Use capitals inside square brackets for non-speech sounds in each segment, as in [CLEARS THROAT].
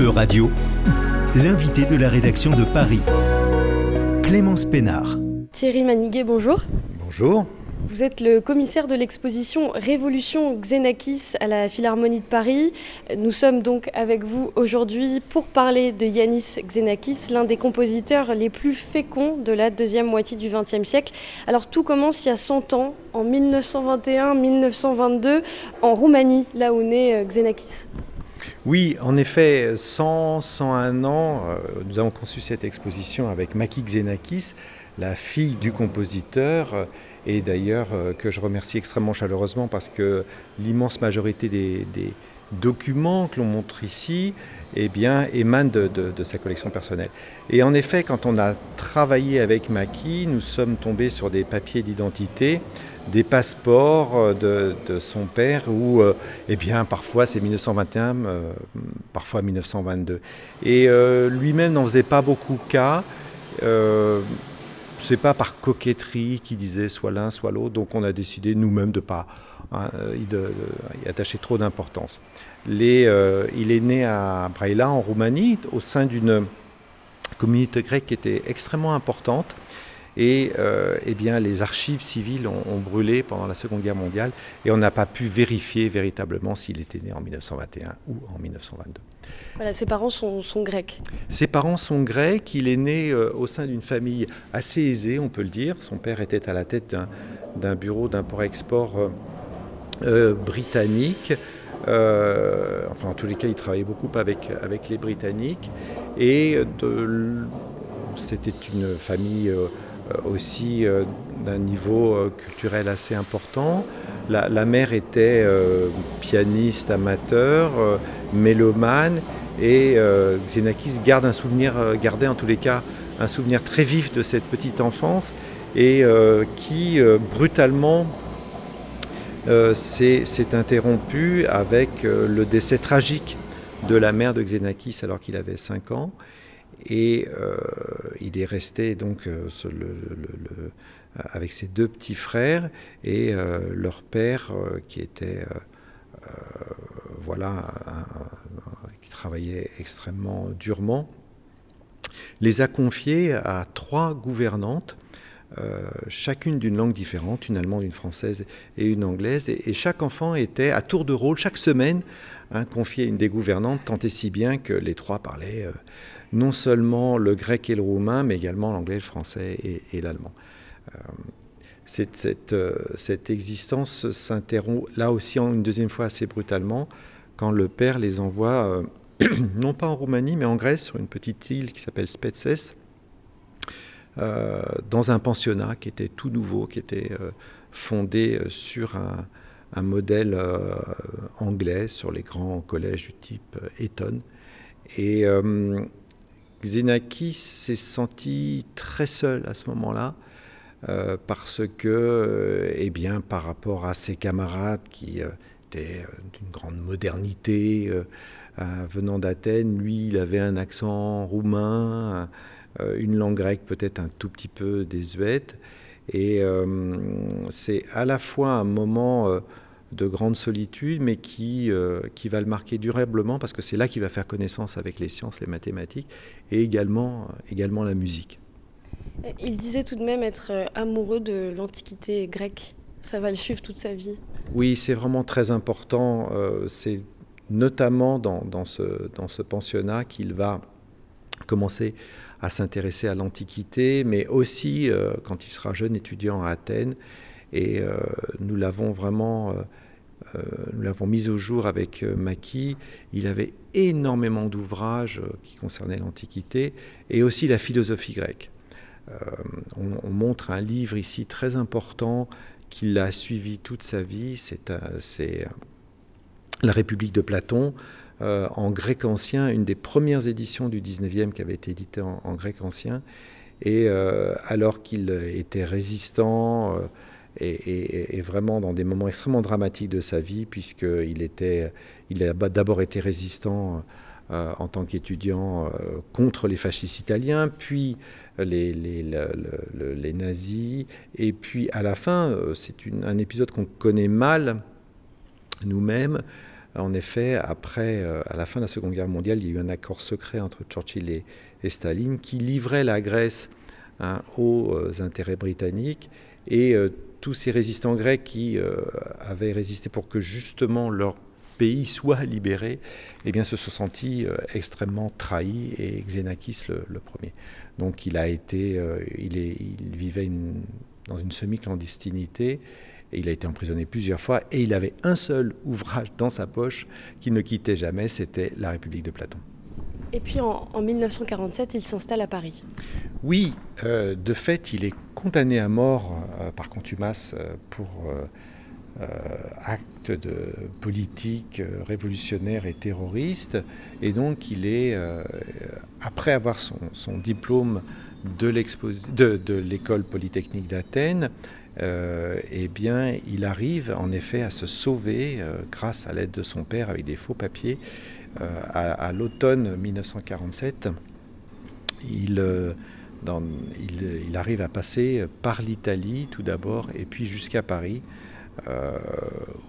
E-Radio, l'invité de la rédaction de Paris, Clémence Pénard. Thierry Maniguet, bonjour. Bonjour. Vous êtes le commissaire de l'exposition Révolution Xenakis à la Philharmonie de Paris. Nous sommes donc avec vous aujourd'hui pour parler de Yanis Xenakis, l'un des compositeurs les plus féconds de la deuxième moitié du XXe siècle. Alors tout commence il y a 100 ans, en 1921-1922, en Roumanie, là où naît Xenakis. Oui, en effet, 100, 101 ans, nous avons conçu cette exposition avec Maki Xenakis, la fille du compositeur, euh, et d'ailleurs euh, que je remercie extrêmement chaleureusement parce que l'immense majorité des, documents que l'on montre ici eh bien, émanent de, sa collection personnelle. Et en effet, quand on a travaillé avec Maki, nous sommes tombés sur des papiers d'identité des passeports euh, de, son père où, euh, eh bien, parfois c'est 1921, euh, parfois 1922. Et lui-même n'en faisait pas beaucoup cas. C'est pas par coquetterie qu'il disait soit l'un, soit l'autre. Donc on a décidé nous-mêmes de pas hein, y, attacher trop d'importance. il est né à Braila, en Roumanie, au sein d'une communauté grecque qui était extrêmement importante. Et euh, eh bien, les archives civiles ont, brûlé pendant la Seconde Guerre mondiale et on n'a pas pu vérifier véritablement s'il était né en 1921 ou en 1922. Voilà, ses parents sont, grecs. Ses parents sont grecs. Il est né euh, au sein d'une famille assez aisée, on peut le dire. Son père était à la tête d'un bureau d'import-export euh, britannique. enfin, en tous les cas, il travaillait beaucoup avec, avec les Britanniques. Et c'était une famille aussi euh, d'un niveau euh, culturel assez important. La, mère était pianiste amateur, mélomane, et Xenakis garde un souvenir, gardait en tous les cas un souvenir très vif de cette petite enfance et qui brutalement s'est interrompu avec le décès tragique de la mère de Xenakis alors qu'il avait 5 ans. Et euh, il est resté donc euh, avec ses deux petits frères et euh, leur père qui était voilà qui travaillait extrêmement durement les a confiés à trois gouvernantes chacune d'une langue différente, une allemande, une française et une anglaise. Et, chaque enfant était à tour de rôle, chaque semaine, hein, confié à une des gouvernantes, tant et si bien que les trois parlaient non seulement le grec et le roumain, mais également l'anglais, le français et, l'allemand. Euh, cette, euh, cette, existence s'interrompt là aussi une deuxième fois assez brutalement quand le père les envoie, euh, [CLEARS THROAT] non pas en Roumanie, mais en Grèce, sur une petite île qui s'appelle Spetses, dans un pensionnat qui était tout nouveau, qui était fondé sur un, un modèle anglais, sur les grands collèges du type Eton. Et Xenakis s'est senti très seul à ce moment-là. Euh, parce que, euh, eh bien, par rapport à ses camarades qui euh, étaient d'une grande modernité, venant d'Athènes, lui, il avait un accent roumain, une langue grecque peut-être un tout petit peu désuète. Et c'est à la fois un moment de grande solitude, mais qui, euh, qui va le marquer durablement parce que c'est là qu'il va faire connaissance avec les sciences, les mathématiques et également, euh, également la musique. Il disait tout de même être euh, amoureux de l'Antiquité grecque. Ça va le suivre toute sa vie. Oui, c'est vraiment très important. c'est notamment dans, dans, ce, dans ce pensionnat qu'il va commencer à s'intéresser à l'Antiquité, mais aussi quand il sera jeune étudiant à Athènes. Et nous l'avons vraiment euh, nous l'avons mis au jour avec euh, Maki. Il avait énormément d'ouvrages euh, qui concernaient l'Antiquité et aussi la philosophie grecque. On, montre un livre ici très important qu'il a suivi toute sa vie, c'est La République de Platon, en grec ancien, une des premières éditions du 19e qui avait été éditée en, grec ancien. Et alors qu'il était résistant, et, vraiment dans des moments extrêmement dramatiques de sa vie, puisqu'il il a d'abord été résistant euh, en tant qu'étudiant euh, contre les fascistes italiens, puis les, nazis, et puis à la fin, euh, c'est un épisode qu'on connaît mal nous-mêmes, En effet, après, à la fin de la Seconde Guerre mondiale, il y a eu un accord secret entre Churchill et, Staline qui livrait la Grèce hein, aux intérêts britanniques. Et tous ces résistants grecs qui avaient résisté pour que justement leur pays soit libéré, eh bien, se sont sentis extrêmement trahis et Xenakis le, premier. Donc il a été, il, est, il vivait dans une semi-clandestinité et il a été emprisonné plusieurs fois et il avait un seul ouvrage dans sa poche qui ne quittait jamais, c'était La République de Platon. Et puis en, 1947, il s'installe à Paris. Oui, euh, de fait, il est condamné à mort euh, par contumace euh, pour acte de politique révolutionnaire et terroriste. Et donc, il est, après avoir son, diplôme de l'école polytechnique d'Athènes, eh bien, il arrive en effet à se sauver grâce à l'aide de son père avec des faux papiers. Euh, à, l'automne 1947, il, il, arrive à passer par l'Italie tout d'abord et puis jusqu'à Paris.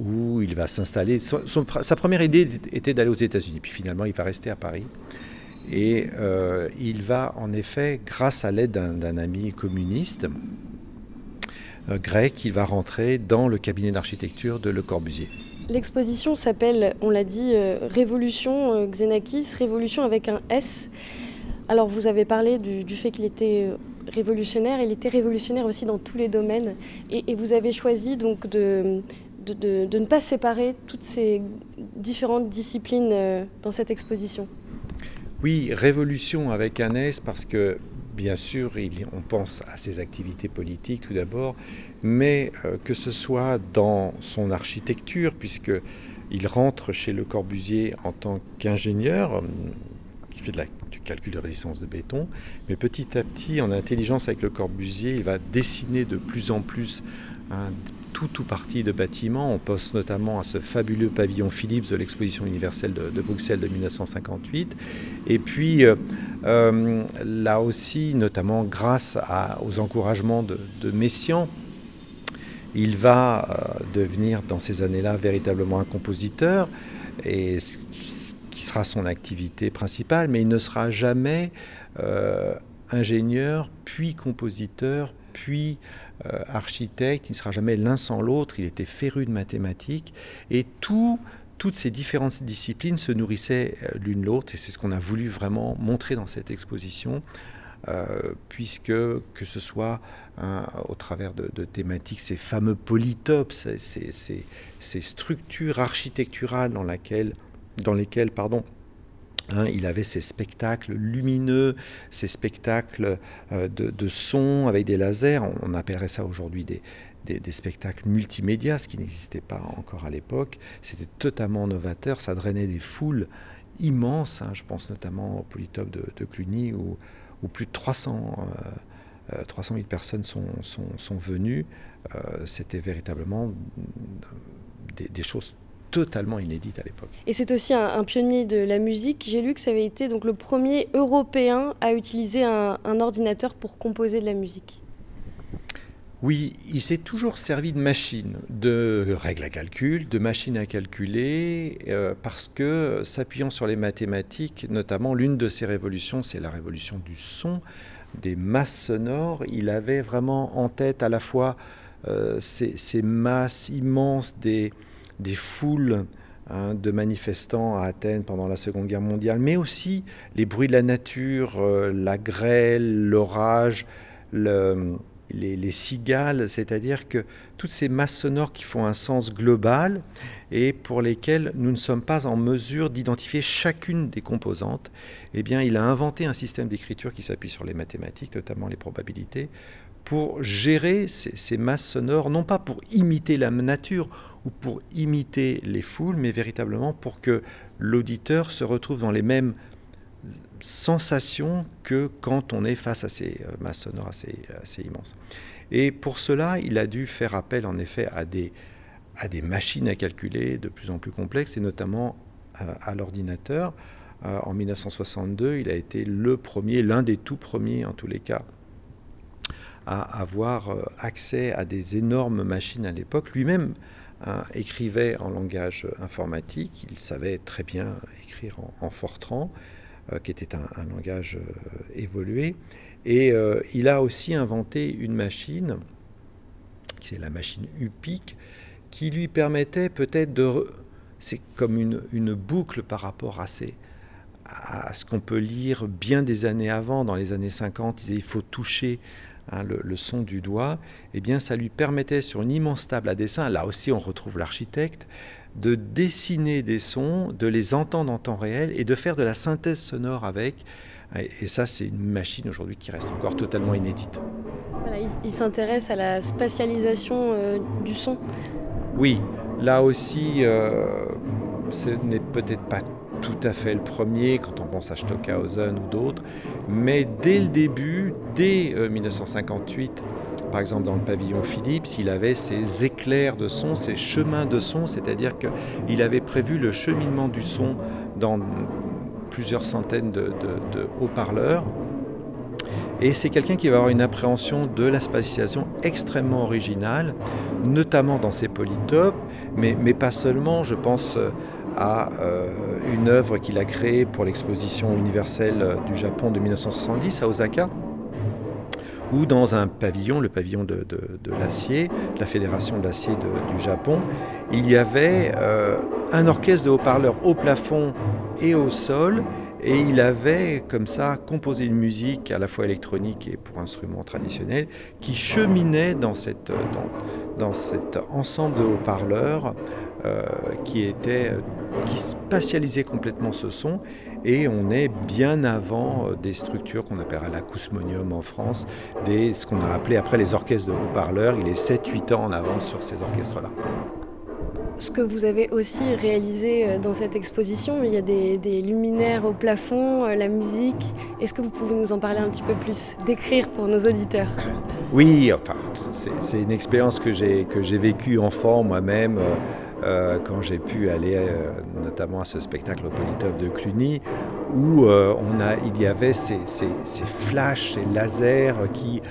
où il va s'installer. sa première idée était d'aller aux États-Unis, puis finalement il va rester à Paris. Et il va en effet, grâce à l'aide d'un ami communiste, euh, grec, il va rentrer dans le cabinet d'architecture de Le Corbusier. L'exposition s'appelle, on l'a dit, euh, Révolution euh, Xenakis, Révolution avec un S. Alors vous avez parlé du, fait qu'il était révolutionnaire, il était révolutionnaire aussi dans tous les domaines, et, vous avez choisi donc de, de, ne pas séparer toutes ces différentes disciplines dans cette exposition. Oui, révolution avec un S parce que bien sûr, on pense à ses activités politiques tout d'abord, mais euh, que ce soit dans son architecture, puisqu'il rentre chez Le Corbusier en tant qu'ingénieur, euh, qui fait du calcul de résistance de béton, mais petit à petit, en intelligence avec Le Corbusier, il va dessiner de plus en plus tout tout parti de bâtiments. On pense notamment à ce fabuleux pavillon Philips de l'exposition universelle de, Bruxelles de 1958. Et puis euh, euh, là aussi, notamment grâce aux encouragements de, Messiaen, il va euh, devenir dans ces années-là véritablement un compositeur, et ce qui sera son activité principale, mais il ne sera jamais ingénieur, puis compositeur, puis euh, architecte, il ne sera jamais l'un sans l'autre, il était féru de mathématiques, et toutes ces différentes disciplines se nourrissaient euh, l'une l'autre, et c'est ce qu'on a voulu vraiment montrer dans cette exposition, euh, puisque que ce soit hein, au travers de, thématiques, ces fameux polytopes, ces, structures architecturales dans, dans lesquelles pardon, Hein, il avait ces spectacles lumineux, ces spectacles euh, de, son avec des lasers. On, appellerait ça aujourd'hui des, spectacles multimédia, ce qui n'existait pas encore à l'époque. C'était totalement novateur. Ça drainait des foules immenses. Hein. je pense notamment au Polytope de, Cluny où, plus de 300, 300 000 personnes sont, venues. Euh, c'était véritablement des choses totalement inédite à l'époque. Et c'est aussi un, pionnier de la musique. J'ai lu que ça avait été donc le premier Européen à utiliser un, ordinateur pour composer de la musique. Oui, il s'est toujours servi de machines, de règles à calcul, de machines à calculer, euh, parce que s'appuyant sur les mathématiques, notamment l'une de ses révolutions, c'est la révolution du son, des masses sonores. Il avait vraiment en tête à la fois euh, ces, masses immenses des, des foules hein, de manifestants à Athènes pendant la Seconde Guerre mondiale, mais aussi les bruits de la nature, euh, la grêle, l'orage, les, cigales, c'est-à-dire que toutes ces masses sonores qui font un sens global et pour lesquelles nous ne sommes pas en mesure d'identifier chacune des composantes, eh bien, il a inventé un système d'écriture qui s'appuie sur les mathématiques, notamment les probabilités, pour gérer ces, masses sonores, non pas pour imiter la nature ou pour imiter les foules, mais véritablement pour que l'auditeur se retrouve dans les mêmes sensations que quand on est face à ces euh, masses sonores assez, immenses. Et pour cela, il a dû faire appel en effet à des, machines à calculer de plus en plus complexes, et notamment euh, à, l'ordinateur. Euh, en 1962, il a été le premier, l'un des tout premiers en tous les cas, à avoir euh, accès à des énormes machines à l'époque. Lui-même écrivait en langage informatique, il savait très bien écrire en, Fortran, qui était un, langage évolué, et il a aussi inventé une machine, qui est la machine UPIC, qui lui permettait peut-être de... C'est comme une, boucle par rapport à, ces, à ce qu'on peut lire bien des années avant, dans les années 50, il disait il faut toucher hein, le, son du doigt, eh bien ça lui permettait sur une immense table à dessin, là aussi on retrouve l'architecte, de dessiner des sons, de les entendre en temps réel et de faire de la synthèse sonore avec. Et ça, c'est une machine aujourd'hui qui reste encore totalement inédite. il, s'intéresse à la spatialisation euh, du son. Oui, là aussi, euh, ce n'est peut-être pas tout à fait le premier quand on pense à Stockhausen ou d'autres, mais dès le début, dès 1958, euh, par exemple dans le pavillon Philips, il avait ses éclairs de son, ses chemins de son, c'est-à-dire qu'il avait prévu le cheminement du son dans plusieurs centaines de haut-parleurs et c'est quelqu'un qui va avoir une appréhension de la spatialisation extrêmement originale, notamment dans ses polytopes, mais, mais pas seulement. Je pense euh, à euh, une œuvre qu'il a créée pour l'exposition universelle euh, du Japon de 1970 à Osaka ou dans un pavillon, le pavillon de, l'acier, la Fédération de l'acier du Japon, il y avait un orchestre de haut-parleurs au plafond et au sol, et il avait comme ça composé une musique à la fois électronique et pour instruments traditionnels qui cheminait dans, dans, cet ensemble de haut-parleurs euh, qui, était, qui spatialisait complètement ce son. Et on est bien avant euh, des structures qu'on appellera l'acousmonium en France, des, ce qu'on a appelé après les orchestres de haut-parleurs. Il est 7-8 ans en avance sur ces orchestres-là ce que vous avez aussi réalisé euh, dans cette exposition. Il y a des, luminaires au plafond, euh, la musique. Est-ce que vous pouvez nous en parler un petit peu plus, décrire pour nos auditeurs? Oui, enfin, c'est une expérience que j'ai vécue enfant moi-même. Euh, quand j'ai pu aller notamment à ce spectacle au Polytop de Cluny, où on a, il y avait ces, ces, flashs, ces lasers qui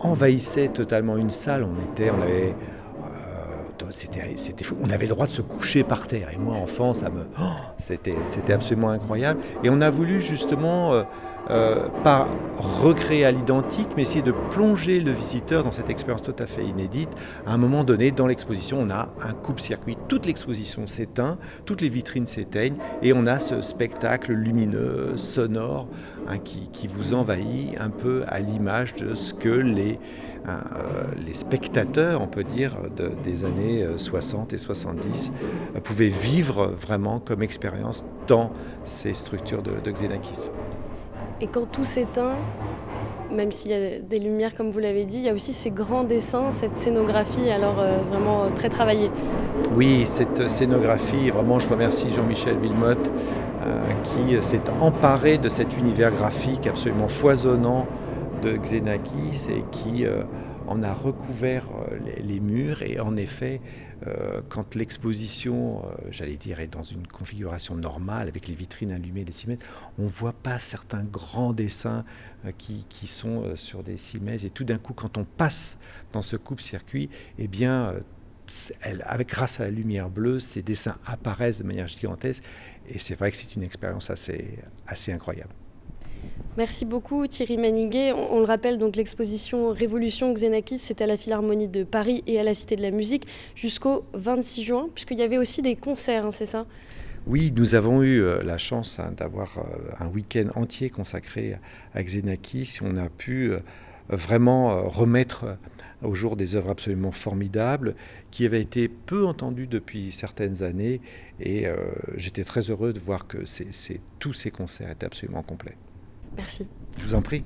envahissaient totalement une salle. On était, on avait c'était fou. On avait le droit de se coucher par terre. Et moi, enfant, ça me, oh, c'était absolument incroyable. Et on a voulu justement, euh, pas recréer à l'identique, mais essayer de plonger le visiteur dans cette expérience tout à fait inédite. À un moment donné, dans l'exposition, on a un coupe-circuit. Toute l'exposition s'éteint, toutes les vitrines s'éteignent, et on a ce spectacle lumineux, sonore, hein, qui, vous envahit un peu à l'image de ce que les Hein, euh, spectateurs, on peut dire, des années 60 euh, et 70 euh, pouvaient vivre vraiment comme expérience dans ces structures de, Xenakis. Et quand tout s'éteint, même s'il y a des lumières comme vous l'avez dit, il y a aussi ces grands dessins, cette scénographie alors vraiment très travaillée. Oui, cette scénographie, vraiment je remercie Jean-Michel Villemotte qui s'est emparé de cet univers graphique absolument foisonnant de Xenakis et qui euh, en a recouvert euh, les, murs. Et en effet, euh, quand l'exposition, j'allais dire, est dans une configuration normale, avec les vitrines allumées, les cimaises, on ne voit pas certains grands dessins qui, sont sur des cimaises. Et tout d'un coup, quand on passe dans ce coupe-circuit, eh bien, avec, grâce à la lumière bleue, ces dessins apparaissent de manière gigantesque. Et c'est vrai que c'est une expérience assez incroyable. Merci beaucoup Thierry Maniguet. On, le rappelle, donc l'exposition Révolution Xenakis, c'était à la Philharmonie de Paris et à la Cité de la Musique jusqu'au 26 juin, puisqu'il y avait aussi des concerts, hein, c'est ça? Oui, nous avons eu euh, la chance hein, d'avoir euh, un week-end entier consacré à Xenakis. On a pu euh, vraiment remettre au jour des œuvres absolument formidables qui avaient été peu entendues depuis certaines années. Et j'étais très heureux de voir que tous ces concerts étaient absolument complets. Merci. Je vous en prie.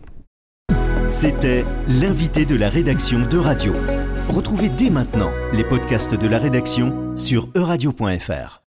C'était l'invité de la rédaction de Radio. Retrouvez dès maintenant les podcasts de la rédaction sur euradio.fr.